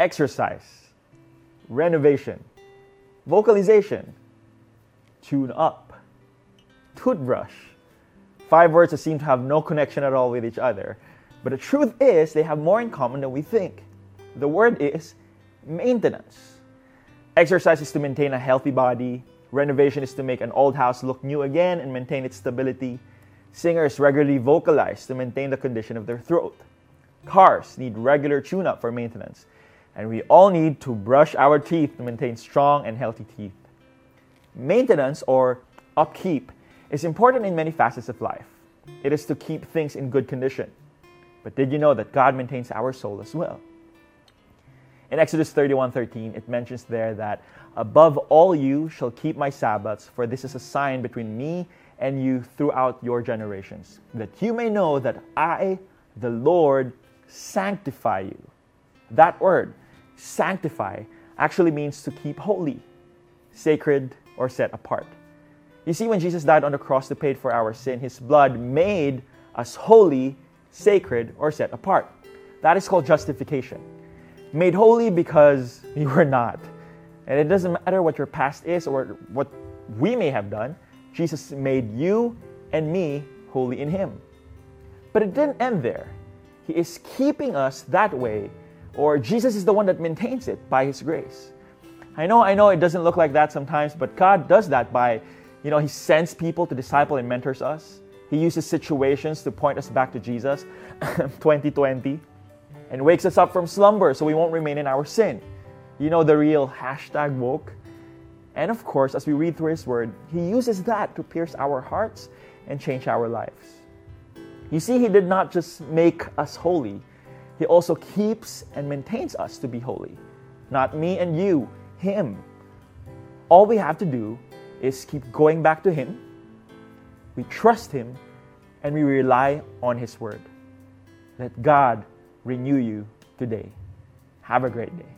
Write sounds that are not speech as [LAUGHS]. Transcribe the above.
exercise, renovation, vocalization, tune up, toothbrush. Five words that seem to have no connection at all with each other. But the truth is, they have more in common than we think. The word is maintenance. Exercise is to maintain a healthy body. Renovation is to make an old house look new again and maintain its stability. Singers regularly vocalize to maintain the condition of their throat. Cars need regular tune up for maintenance. And we all need to brush our teeth to maintain strong and healthy teeth. Maintenance or upkeep is important in many facets of life. It is to keep things in good condition. But did you know that God maintains our soul as well? In Exodus 31:13, it mentions there that above all you shall keep my sabbaths, for this is a sign between me and you throughout your generations, that you may know that I, the Lord, sanctify you. That word, sanctify, actually means to keep holy, sacred, or set apart. You see, when Jesus died on the cross to pay for our sin, his blood made us holy, sacred, or set apart. That is called justification. Made holy because [LAUGHS] you were not. And it doesn't matter what your past is or what we may have done, Jesus made you and me holy in Him. But it didn't end there. He is keeping us that way, or Jesus is the one that maintains it by His grace. I know, I know it doesn't look like that sometimes, but God does that by, you know, He sends people to disciple and mentors us. He uses situations to point us back to Jesus, [LAUGHS] 2020, and wakes us up from slumber so we won't remain in our sin. You know the real hashtag woke? And of course, as we read through His Word, He uses that to pierce our hearts and change our lives. You see, He did not just make us holy, He also keeps and maintains us to be holy. Not me and you, Him. All we have to do is keep going back to Him, we trust Him, and we rely on His Word. Let God renew you today. Have a great day.